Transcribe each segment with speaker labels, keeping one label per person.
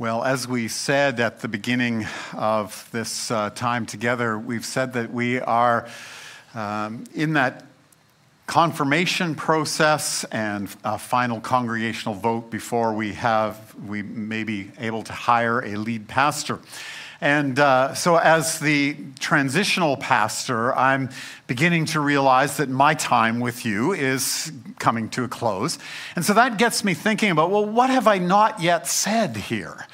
Speaker 1: Well, as we said at the beginning of this uh, time together, we've said that we are um, in that confirmation process and a final congregational vote before we have we may be able to hire a lead pastor. And uh, so, as the transitional pastor, I'm beginning to realize that my time with you is coming to a close. And so that gets me thinking about well, what have I not yet said here?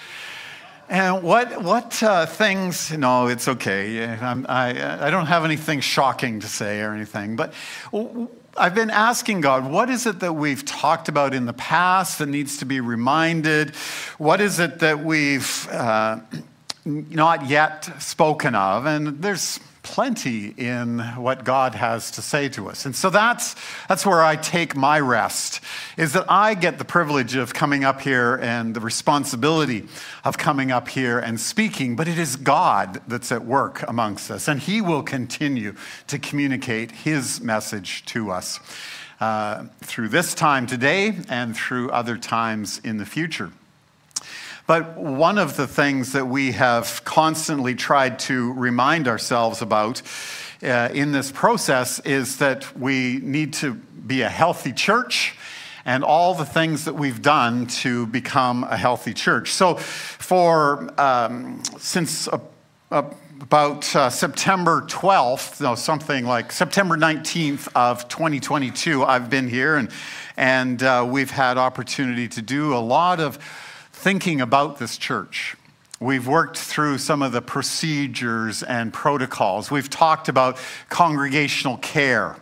Speaker 1: And what, what uh, things, no, it's okay. I'm, I, I don't have anything shocking to say or anything, but I've been asking God, what is it that we've talked about in the past that needs to be reminded? What is it that we've uh, not yet spoken of? And there's plenty in what God has to say to us. And so that's, that's where I take my rest, is that I get the privilege of coming up here and the responsibility of coming up here and speaking, but it is God that's at work amongst us, and He will continue to communicate His message to us uh, through this time today and through other times in the future. But one of the things that we have constantly tried to remind ourselves about uh, in this process is that we need to be a healthy church and all the things that we've done to become a healthy church. So, for um, since uh, uh, about uh, September 12th, no, something like September 19th of 2022, I've been here and, and uh, we've had opportunity to do a lot of thinking about this church. We've worked through some of the procedures and protocols. We've talked about congregational care.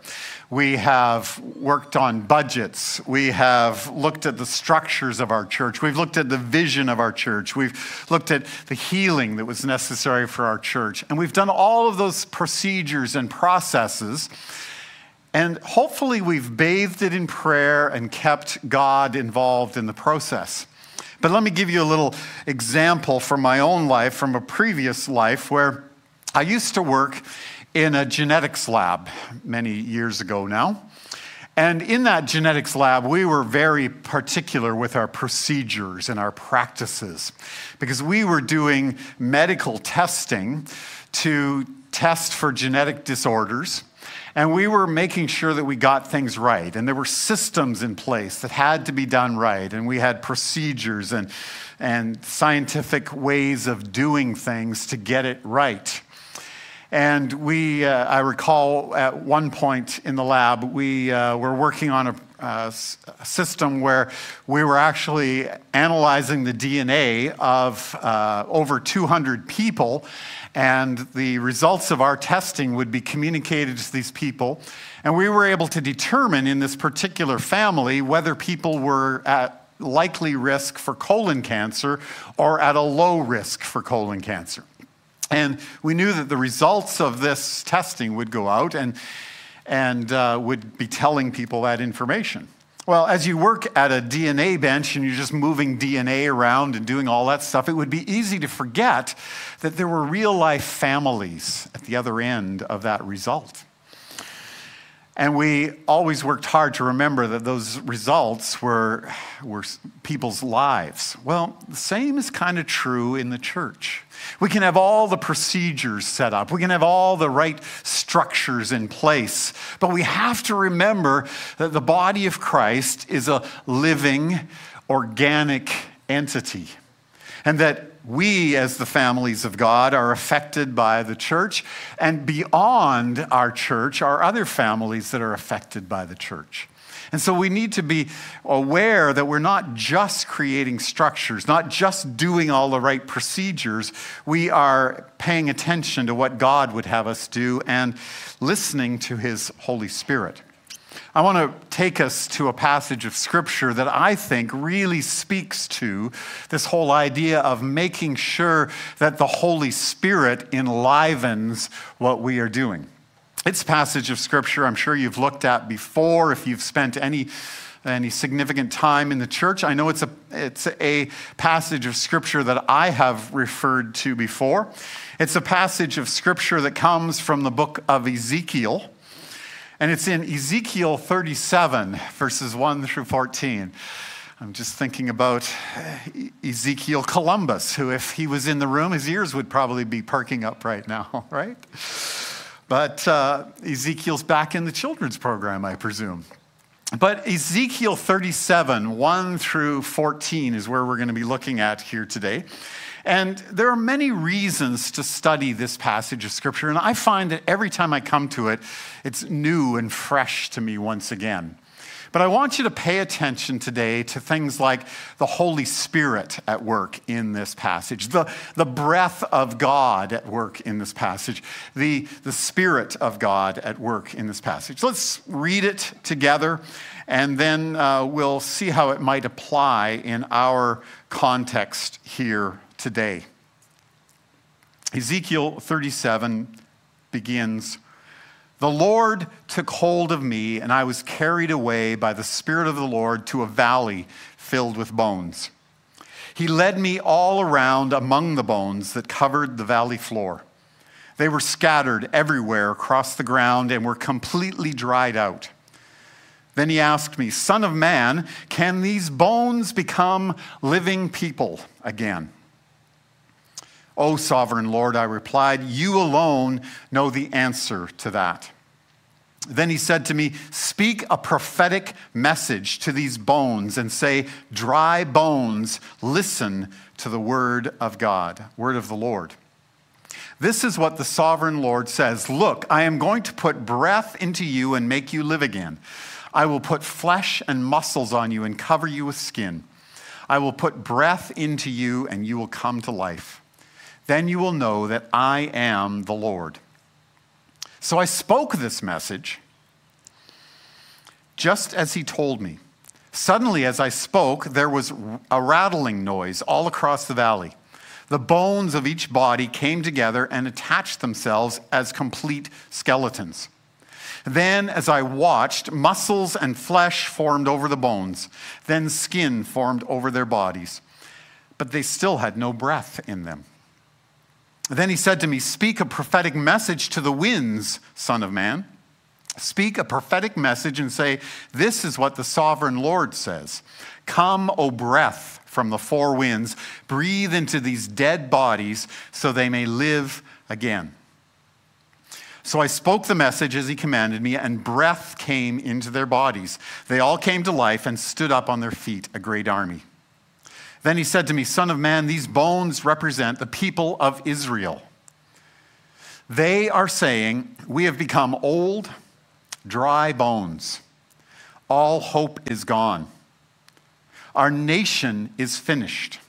Speaker 1: We have worked on budgets. We have looked at the structures of our church. We've looked at the vision of our church. We've looked at the healing that was necessary for our church. And we've done all of those procedures and processes. And hopefully, we've bathed it in prayer and kept God involved in the process. But let me give you a little example from my own life, from a previous life, where I used to work in a genetics lab many years ago now. And in that genetics lab, we were very particular with our procedures and our practices because we were doing medical testing to test for genetic disorders and we were making sure that we got things right. And there were systems in place that had to be done right. And we had procedures and, and scientific ways of doing things to get it right. And we, uh, I recall at one point in the lab, we uh, were working on a, a, system where we were actually analyzing the DNA of uh, over 200 people and the results of our testing would be communicated to these people. And we were able to determine in this particular family whether people were at likely risk for colon cancer or at a low risk for colon cancer. And we knew that the results of this testing would go out and, and uh, would be telling people that information. Well, as you work at a DNA bench and you're just moving DNA around and doing all that stuff, it would be easy to forget that there were real life families at the other end of that result. And we always worked hard to remember that those results were, were people's lives. Well, the same is kind of true in the church. We can have all the procedures set up, we can have all the right structures in place, but we have to remember that the body of Christ is a living, organic entity. And that we, as the families of God, are affected by the church, and beyond our church are other families that are affected by the church. And so we need to be aware that we're not just creating structures, not just doing all the right procedures. We are paying attention to what God would have us do and listening to His Holy Spirit. I want to take us to a passage of scripture that I think really speaks to this whole idea of making sure that the Holy Spirit enlivens what we are doing. It's a passage of scripture I'm sure you've looked at before if you've spent any any significant time in the church. I know it's a, it's a passage of scripture that I have referred to before. It's a passage of scripture that comes from the book of Ezekiel. And it's in Ezekiel 37, verses 1 through 14. I'm just thinking about Ezekiel Columbus, who, if he was in the room, his ears would probably be perking up right now, right? But uh, Ezekiel's back in the children's program, I presume. But Ezekiel 37, 1 through 14, is where we're going to be looking at here today. And there are many reasons to study this passage of Scripture, and I find that every time I come to it, it's new and fresh to me once again. But I want you to pay attention today to things like the Holy Spirit at work in this passage, the, the breath of God at work in this passage, the, the Spirit of God at work in this passage. Let's read it together, and then uh, we'll see how it might apply in our context here today. Ezekiel 37 begins The Lord took hold of me, and I was carried away by the Spirit of the Lord to a valley filled with bones. He led me all around among the bones that covered the valley floor. They were scattered everywhere across the ground and were completely dried out. Then he asked me, Son of man, can these bones become living people again? O sovereign Lord, I replied, you alone know the answer to that. Then he said to me, Speak a prophetic message to these bones and say, Dry bones, listen to the word of God, word of the Lord. This is what the sovereign Lord says Look, I am going to put breath into you and make you live again. I will put flesh and muscles on you and cover you with skin. I will put breath into you and you will come to life. Then you will know that I am the Lord. So I spoke this message just as he told me. Suddenly, as I spoke, there was a rattling noise all across the valley. The bones of each body came together and attached themselves as complete skeletons. Then, as I watched, muscles and flesh formed over the bones. Then skin formed over their bodies. But they still had no breath in them. Then he said to me, Speak a prophetic message to the winds, Son of Man. Speak a prophetic message and say, This is what the sovereign Lord says Come, O breath from the four winds, breathe into these dead bodies so they may live again. So I spoke the message as he commanded me, and breath came into their bodies. They all came to life and stood up on their feet, a great army. Then he said to me, Son of man, these bones represent the people of Israel. They are saying, We have become old, dry bones. All hope is gone. Our nation is finished.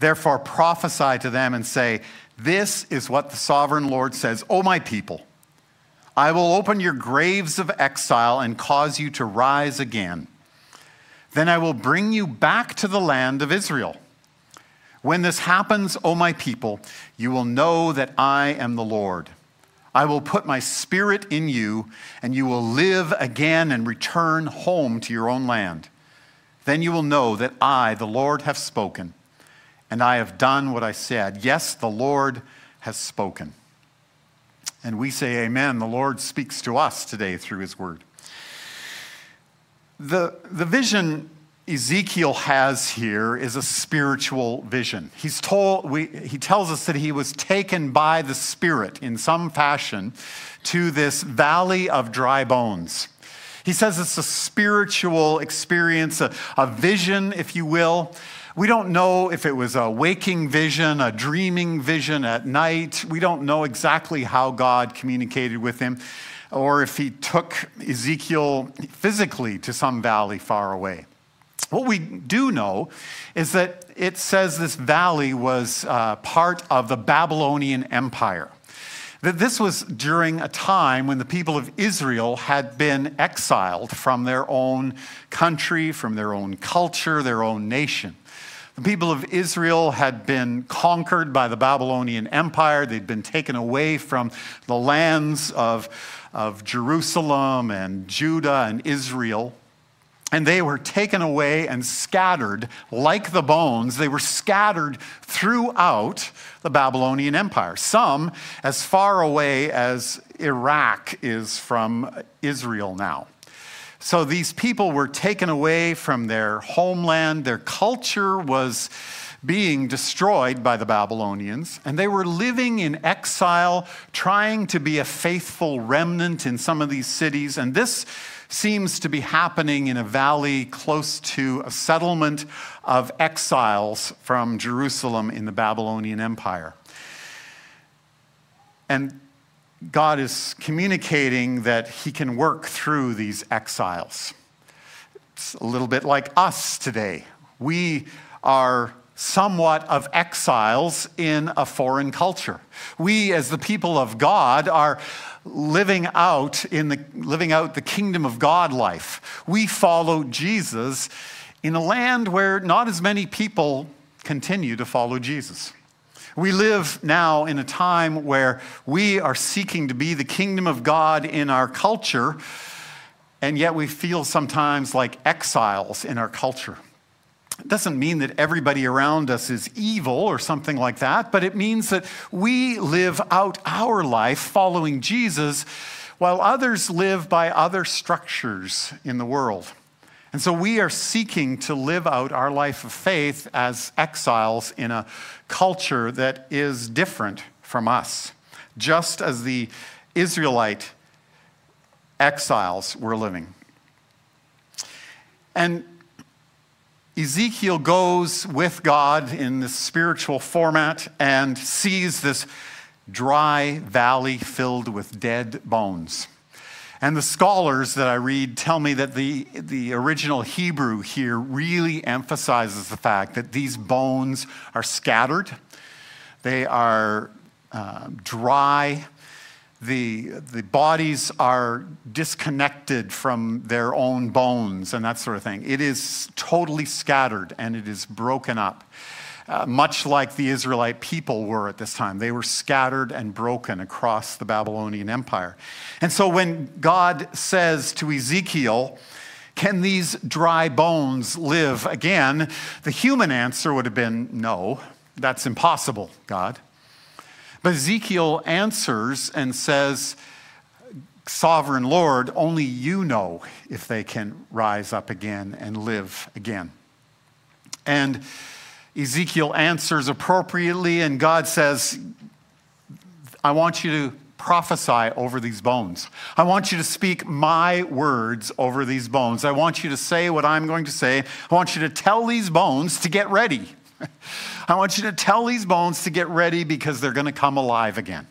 Speaker 1: Therefore, prophesy to them and say, This is what the sovereign Lord says, O my people. I will open your graves of exile and cause you to rise again. Then I will bring you back to the land of Israel. When this happens, O my people, you will know that I am the Lord. I will put my spirit in you, and you will live again and return home to your own land. Then you will know that I, the Lord, have spoken, and I have done what I said. Yes, the Lord has spoken. And we say, Amen. The Lord speaks to us today through his word. The, the vision Ezekiel has here is a spiritual vision. He's told, we, he tells us that he was taken by the Spirit in some fashion to this valley of dry bones. He says it's a spiritual experience, a, a vision, if you will. We don't know if it was a waking vision, a dreaming vision at night. We don't know exactly how God communicated with him or if he took Ezekiel physically to some valley far away. What we do know is that it says this valley was uh, part of the Babylonian Empire. That this was during a time when the people of Israel had been exiled from their own country, from their own culture, their own nation. The people of Israel had been conquered by the Babylonian Empire. They'd been taken away from the lands of, of Jerusalem and Judah and Israel. And they were taken away and scattered like the bones. They were scattered throughout the Babylonian Empire, some as far away as Iraq is from Israel now. So these people were taken away from their homeland. Their culture was being destroyed by the Babylonians, and they were living in exile, trying to be a faithful remnant in some of these cities. And this seems to be happening in a valley close to a settlement of exiles from Jerusalem in the Babylonian Empire. And God is communicating that He can work through these exiles. It's a little bit like us today. We are somewhat of exiles in a foreign culture. We, as the people of God, are living out in the living out the kingdom of God life. We follow Jesus in a land where not as many people continue to follow Jesus. We live now in a time where we are seeking to be the kingdom of God in our culture, and yet we feel sometimes like exiles in our culture. It doesn't mean that everybody around us is evil or something like that, but it means that we live out our life following Jesus while others live by other structures in the world. And so we are seeking to live out our life of faith as exiles in a culture that is different from us, just as the Israelite exiles were living. And Ezekiel goes with God in this spiritual format and sees this dry valley filled with dead bones. And the scholars that I read tell me that the, the original Hebrew here really emphasizes the fact that these bones are scattered, they are uh, dry, the, the bodies are disconnected from their own bones and that sort of thing. It is totally scattered and it is broken up. Uh, much like the Israelite people were at this time. They were scattered and broken across the Babylonian Empire. And so when God says to Ezekiel, Can these dry bones live again? the human answer would have been, No, that's impossible, God. Ezekiel answers and says, Sovereign Lord, only you know if they can rise up again and live again. And Ezekiel answers appropriately, and God says, I want you to prophesy over these bones. I want you to speak my words over these bones. I want you to say what I'm going to say. I want you to tell these bones to get ready. I want you to tell these bones to get ready because they're going to come alive again.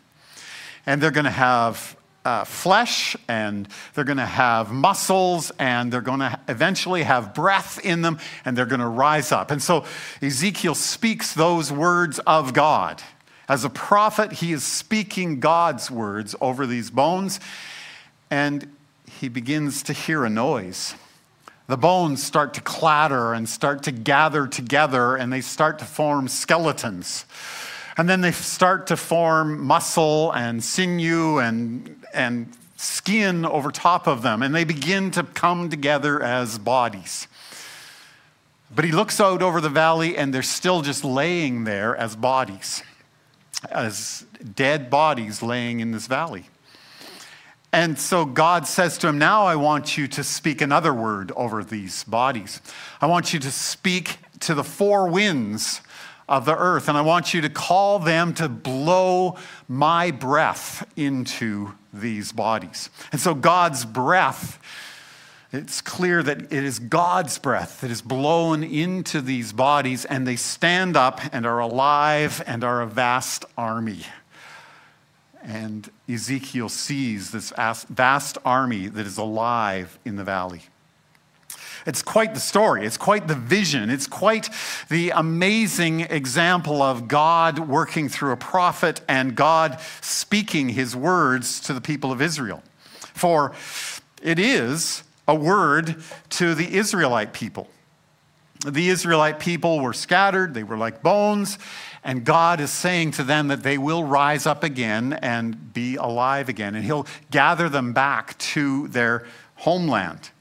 Speaker 1: And they're going to have uh, flesh and they're going to have muscles and they're going to eventually have breath in them and they're going to rise up. And so Ezekiel speaks those words of God. As a prophet, he is speaking God's words over these bones and he begins to hear a noise. The bones start to clatter and start to gather together and they start to form skeletons. And then they start to form muscle and sinew and, and skin over top of them, and they begin to come together as bodies. But he looks out over the valley, and they're still just laying there as bodies, as dead bodies laying in this valley. And so God says to him, Now I want you to speak another word over these bodies. I want you to speak to the four winds of the earth. And I want you to call them to blow my breath into these bodies. And so God's breath, it's clear that it is God's breath that is blown into these bodies, and they stand up and are alive and are a vast army. And Ezekiel sees this vast army that is alive in the valley. It's quite the story. It's quite the vision. It's quite the amazing example of God working through a prophet and God speaking his words to the people of Israel. For it is a word to the Israelite people. The Israelite people were scattered, they were like bones, and God is saying to them that they will rise up again and be alive again, and He'll gather them back to their homeland.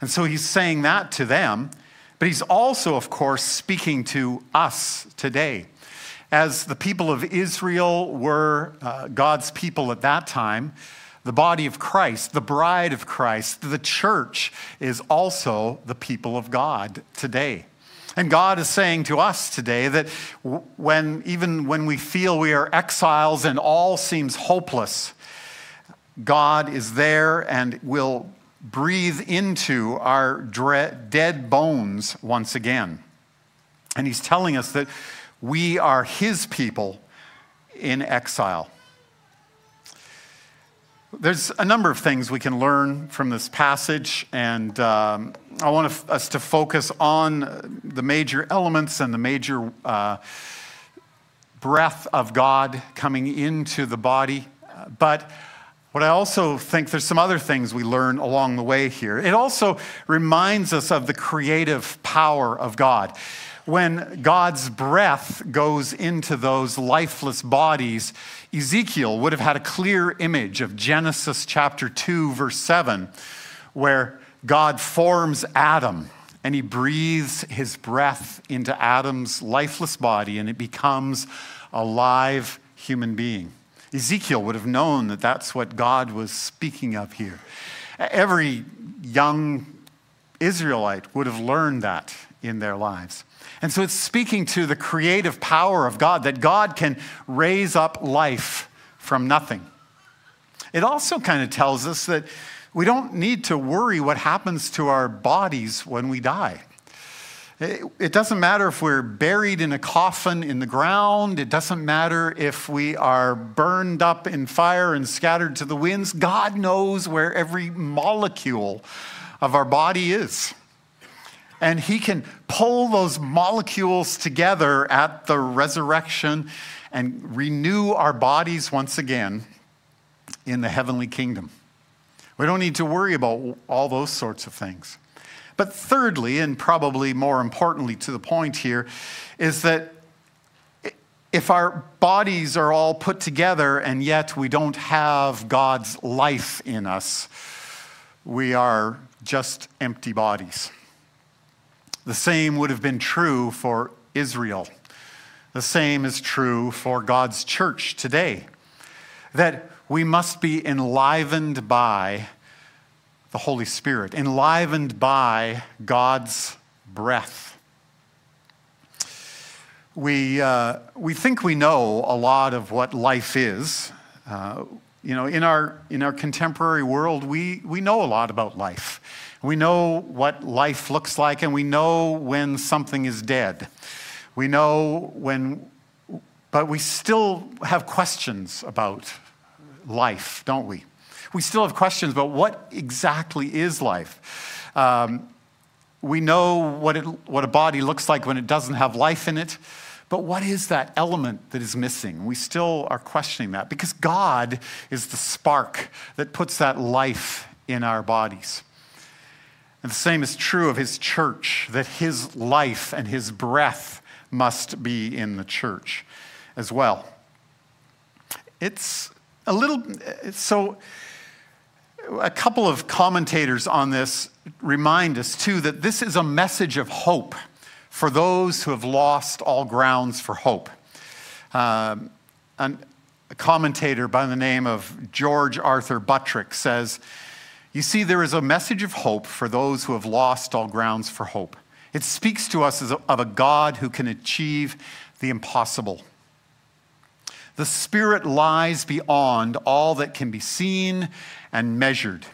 Speaker 1: And so he's saying that to them, but he's also, of course, speaking to us today. As the people of Israel were uh, God's people at that time, the body of Christ, the bride of Christ, the church is also the people of God today. And God is saying to us today that when, even when we feel we are exiles and all seems hopeless, God is there and will breathe into our dead bones once again. And He's telling us that we are His people in exile. There's a number of things we can learn from this passage, and um, I want us to focus on the major elements and the major uh, breath of God coming into the body. But what I also think there's some other things we learn along the way here. It also reminds us of the creative power of God when God's breath goes into those lifeless bodies, Ezekiel would have had a clear image of Genesis chapter 2, verse 7, where God forms Adam and he breathes his breath into Adam's lifeless body and it becomes a live human being. Ezekiel would have known that that's what God was speaking of here. Every young Israelite would have learned that in their lives. And so it's speaking to the creative power of God, that God can raise up life from nothing. It also kind of tells us that we don't need to worry what happens to our bodies when we die. It doesn't matter if we're buried in a coffin in the ground. It doesn't matter if we are burned up in fire and scattered to the winds. God knows where every molecule of our body is and he can pull those molecules together at the resurrection and renew our bodies once again in the heavenly kingdom. We don't need to worry about all those sorts of things. But thirdly, and probably more importantly to the point here, is that if our bodies are all put together and yet we don't have God's life in us, we are just empty bodies. The same would have been true for Israel. The same is true for God's church today. That we must be enlivened by the Holy Spirit, enlivened by God's breath. We, uh, we think we know a lot of what life is. Uh, you know, in our, in our contemporary world, we, we know a lot about life. We know what life looks like, and we know when something is dead. We know when, but we still have questions about life, don't we? We still have questions about what exactly is life. Um, we know what, it, what a body looks like when it doesn't have life in it, but what is that element that is missing? We still are questioning that because God is the spark that puts that life in our bodies. And the same is true of his church, that his life and his breath must be in the church as well. It's a little, so a couple of commentators on this remind us too that this is a message of hope for those who have lost all grounds for hope. Um, a commentator by the name of George Arthur Buttrick says, you see, there is a message of hope for those who have lost all grounds for hope. It speaks to us of a God who can achieve the impossible. The Spirit lies beyond all that can be seen and measured.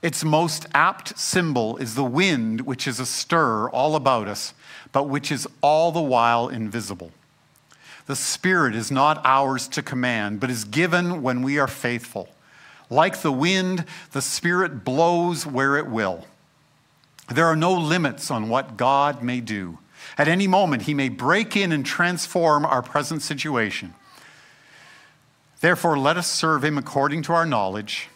Speaker 1: Its most apt symbol is the wind, which is astir all about us, but which is all the while invisible. The Spirit is not ours to command, but is given when we are faithful. Like the wind, the Spirit blows where it will. There are no limits on what God may do. At any moment, He may break in and transform our present situation. Therefore, let us serve Him according to our knowledge,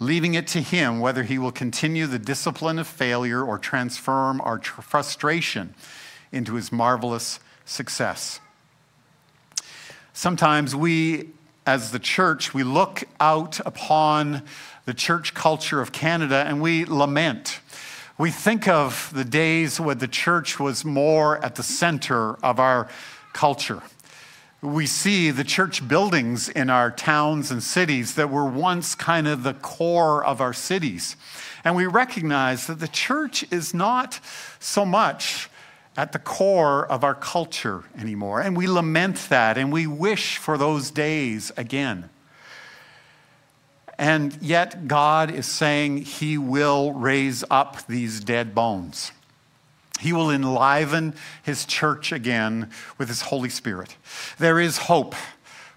Speaker 1: leaving it to Him whether He will continue the discipline of failure or transform our tr- frustration into His marvelous success. Sometimes we as the church, we look out upon the church culture of Canada and we lament. We think of the days when the church was more at the center of our culture. We see the church buildings in our towns and cities that were once kind of the core of our cities. And we recognize that the church is not so much at the core of our culture anymore. And we lament that and we wish for those days again. And yet, God is saying He will raise up these dead bones. He will enliven His church again with His Holy Spirit. There is hope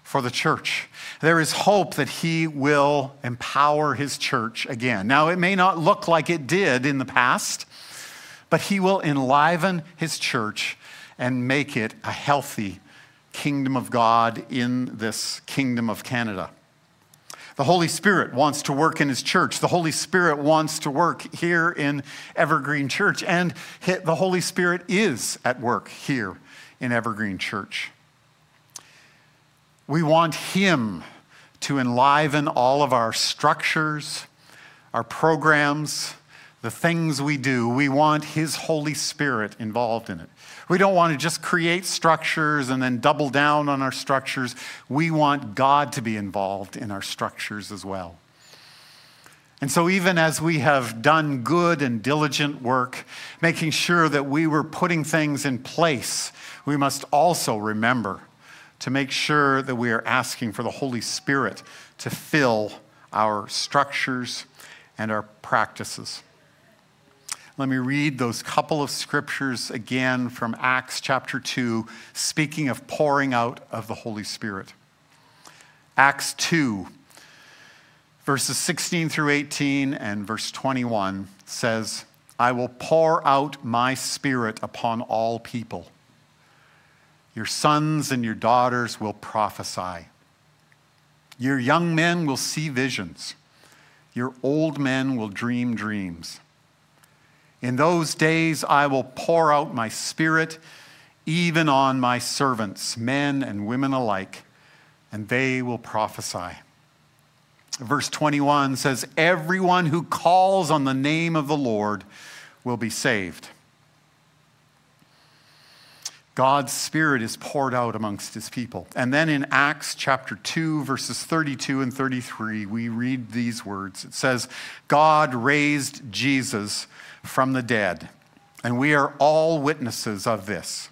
Speaker 1: for the church. There is hope that He will empower His church again. Now, it may not look like it did in the past but he will enliven his church and make it a healthy kingdom of God in this kingdom of Canada. The Holy Spirit wants to work in His church. The Holy Spirit wants to work here in Evergreen Church. And the Holy Spirit is at work here in Evergreen Church. We want Him to enliven all of our structures, our programs, the things we do, we want His Holy Spirit involved in it. We don't want to just create structures and then double down on our structures. We want God to be involved in our structures as well. And so, even as we have done good and diligent work, making sure that we were putting things in place, we must also remember to make sure that we are asking for the Holy Spirit to fill our structures and our practices. Let me read those couple of scriptures again from Acts chapter 2, speaking of pouring out of the Holy Spirit. Acts 2, verses 16 through 18 and verse 21 says, I will pour out my spirit upon all people. Your sons and your daughters will prophesy. Your young men will see visions. Your old men will dream dreams. In those days I will pour out my spirit even on my servants, men and women alike, and they will prophesy. Verse 21 says, Everyone who calls on the name of the Lord will be saved. God's Spirit is poured out amongst his people. And then in Acts chapter 2, verses 32 and 33, we read these words. It says, God raised Jesus from the dead, and we are all witnesses of this.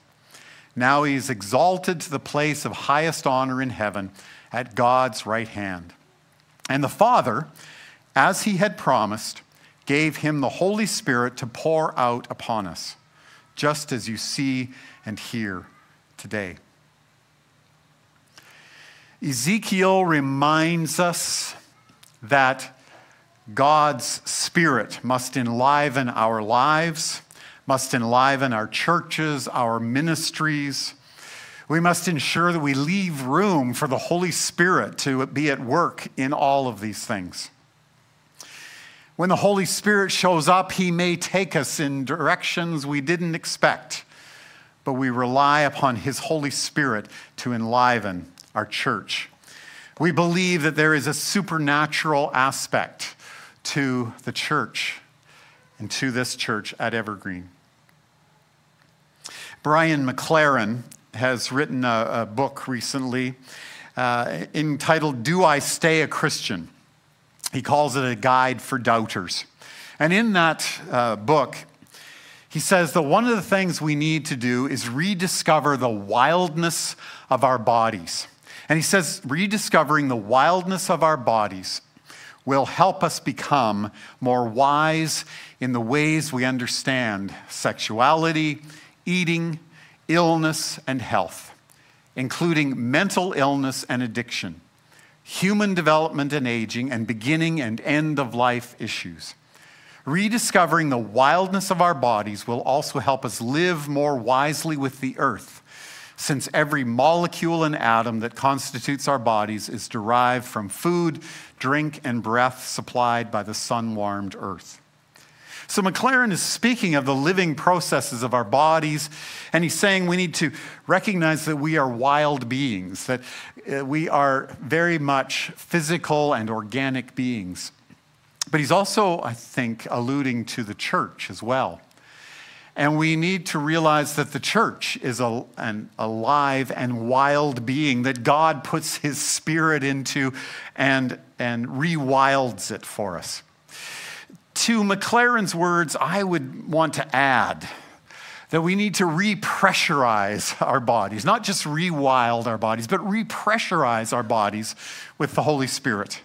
Speaker 1: Now he is exalted to the place of highest honor in heaven at God's right hand. And the Father, as he had promised, gave him the Holy Spirit to pour out upon us, just as you see and hear today. Ezekiel reminds us that God's Spirit must enliven our lives, must enliven our churches, our ministries. We must ensure that we leave room for the Holy Spirit to be at work in all of these things. When the Holy Spirit shows up, He may take us in directions we didn't expect but we rely upon His Holy Spirit to enliven our church. We believe that there is a supernatural aspect to the church and to this church at Evergreen. Brian McLaren has written a, a book recently uh, entitled Do I Stay a Christian? He calls it a guide for doubters. And in that uh, book, he says that one of the things we need to do is rediscover the wildness of our bodies. And he says, rediscovering the wildness of our bodies will help us become more wise in the ways we understand sexuality, eating, illness, and health, including mental illness and addiction, human development and aging, and beginning and end of life issues. Rediscovering the wildness of our bodies will also help us live more wisely with the earth, since every molecule and atom that constitutes our bodies is derived from food, drink, and breath supplied by the sun warmed earth. So, McLaren is speaking of the living processes of our bodies, and he's saying we need to recognize that we are wild beings, that uh, we are very much physical and organic beings. But he's also, I think, alluding to the church as well. And we need to realize that the church is a, an alive and wild being that God puts his spirit into and, and rewilds it for us. To McLaren's words, I would want to add that we need to repressurize our bodies, not just rewild our bodies, but repressurize our bodies with the Holy Spirit.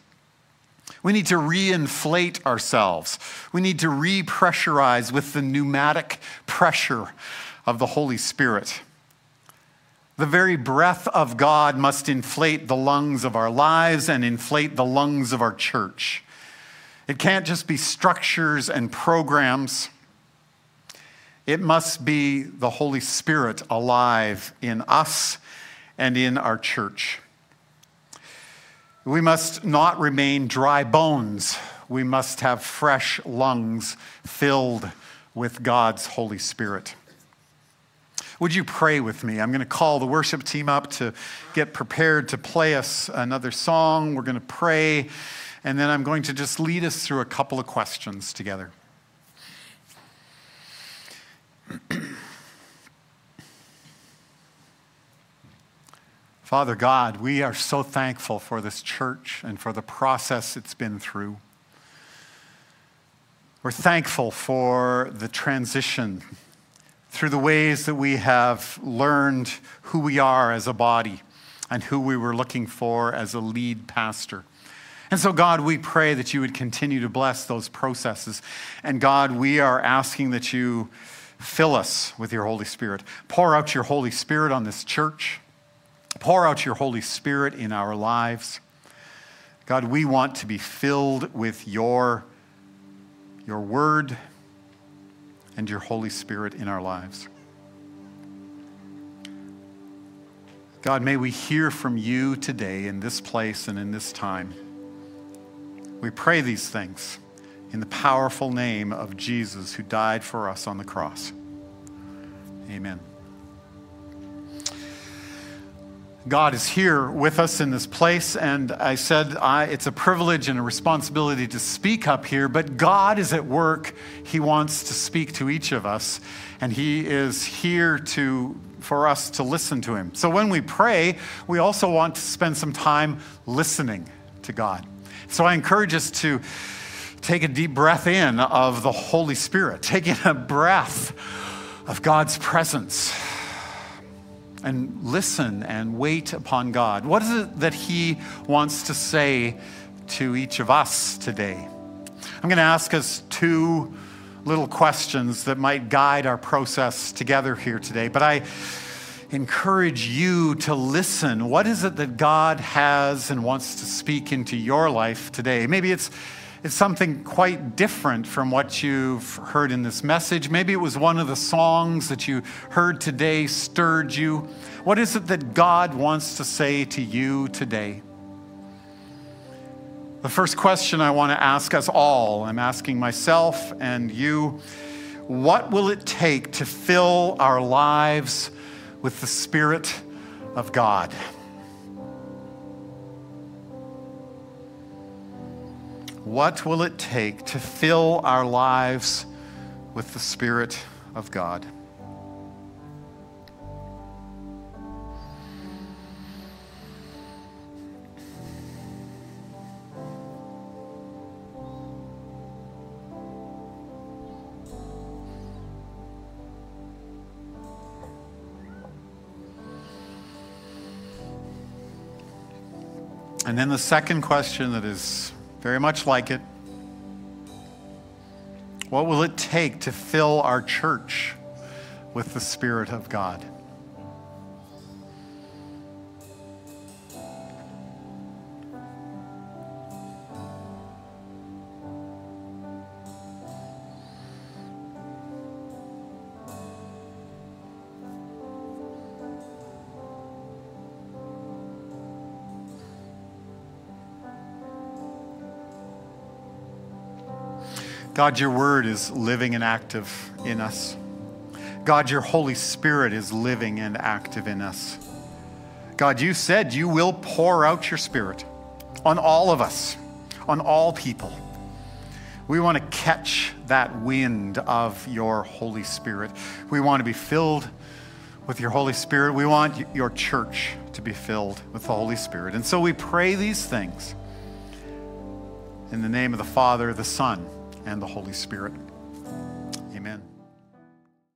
Speaker 1: We need to reinflate ourselves. We need to repressurize with the pneumatic pressure of the Holy Spirit. The very breath of God must inflate the lungs of our lives and inflate the lungs of our church. It can't just be structures and programs. It must be the Holy Spirit alive in us and in our church. We must not remain dry bones. We must have fresh lungs filled with God's Holy Spirit. Would you pray with me? I'm going to call the worship team up to get prepared to play us another song. We're going to pray, and then I'm going to just lead us through a couple of questions together. Father God, we are so thankful for this church and for the process it's been through. We're thankful for the transition through the ways that we have learned who we are as a body and who we were looking for as a lead pastor. And so, God, we pray that you would continue to bless those processes. And God, we are asking that you fill us with your Holy Spirit. Pour out your Holy Spirit on this church. Pour out your Holy Spirit in our lives. God, we want to be filled with your, your word and your Holy Spirit in our lives. God, may we hear from you today in this place and in this time. We pray these things in the powerful name of Jesus who died for us on the cross. Amen. God is here with us in this place. And I said I, it's a privilege and a responsibility to speak up here, but God is at work. He wants to speak to each of us, and He is here to, for us to listen to Him. So when we pray, we also want to spend some time listening to God. So I encourage us to take a deep breath in of the Holy Spirit, taking a breath of God's presence and listen and wait upon God. What is it that He wants to say to each of us today? I'm going to ask us two little questions that might guide our process together here today, but I encourage you to listen. What is it that God has and wants to speak into your life today? Maybe it's it's something quite different from what you've heard in this message. Maybe it was one of the songs that you heard today stirred you. What is it that God wants to say to you today? The first question I want to ask us all, I'm asking myself and you, what will it take to fill our lives with the Spirit of God? What will it take to fill our lives with the Spirit of God? And then the second question that is very much like it. What will it take to fill our church with the Spirit of God? God, your word is living and active in us. God, your Holy Spirit is living and active in us. God, you said you will pour out your Spirit on all of us, on all people. We want to catch that wind of your Holy Spirit. We want to be filled with your Holy Spirit. We want your church to be filled with the Holy Spirit. And so we pray these things in the name of the Father, the Son, and the Holy Spirit.